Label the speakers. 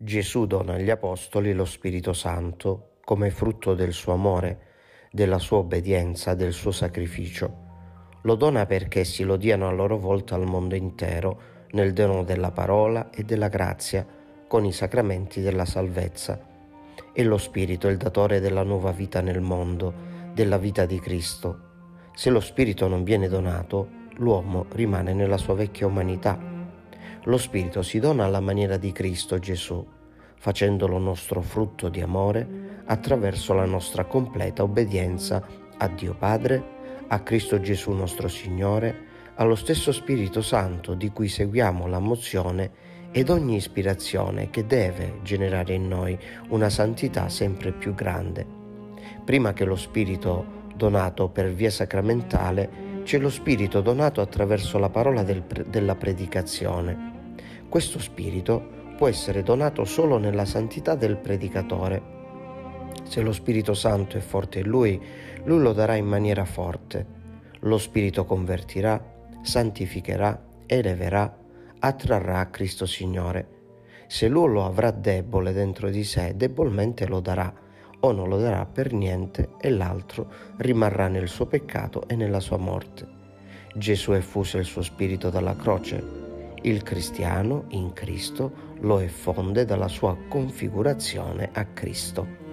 Speaker 1: Gesù dona agli Apostoli lo Spirito Santo come frutto del suo amore, della sua obbedienza, del suo sacrificio. Lo dona perché si lo diano a loro volta al mondo intero nel dono della parola e della grazia con i sacramenti della salvezza. E lo Spirito è il datore della nuova vita nel mondo, della vita di Cristo. Se lo Spirito non viene donato, l'uomo rimane nella sua vecchia umanità lo Spirito si dona alla maniera di Cristo Gesù, facendolo nostro frutto di amore attraverso la nostra completa obbedienza a Dio Padre, a Cristo Gesù nostro Signore, allo stesso Spirito Santo di cui seguiamo la mozione ed ogni ispirazione che deve generare in noi una santità sempre più grande. Prima che lo Spirito donato per via sacramentale, c'è lo Spirito donato attraverso la parola del, della predicazione questo spirito può essere donato solo nella santità del predicatore. Se lo Spirito Santo è forte in lui, lui lo darà in maniera forte. Lo Spirito convertirà, santificherà, eleverà, attrarrà a Cristo Signore. Se lui lo avrà debole dentro di sé, debolmente lo darà, o non lo darà per niente e l'altro rimarrà nel suo peccato e nella sua morte. Gesù effuso il suo spirito dalla croce il cristiano in Cristo lo effonde dalla sua configurazione a Cristo.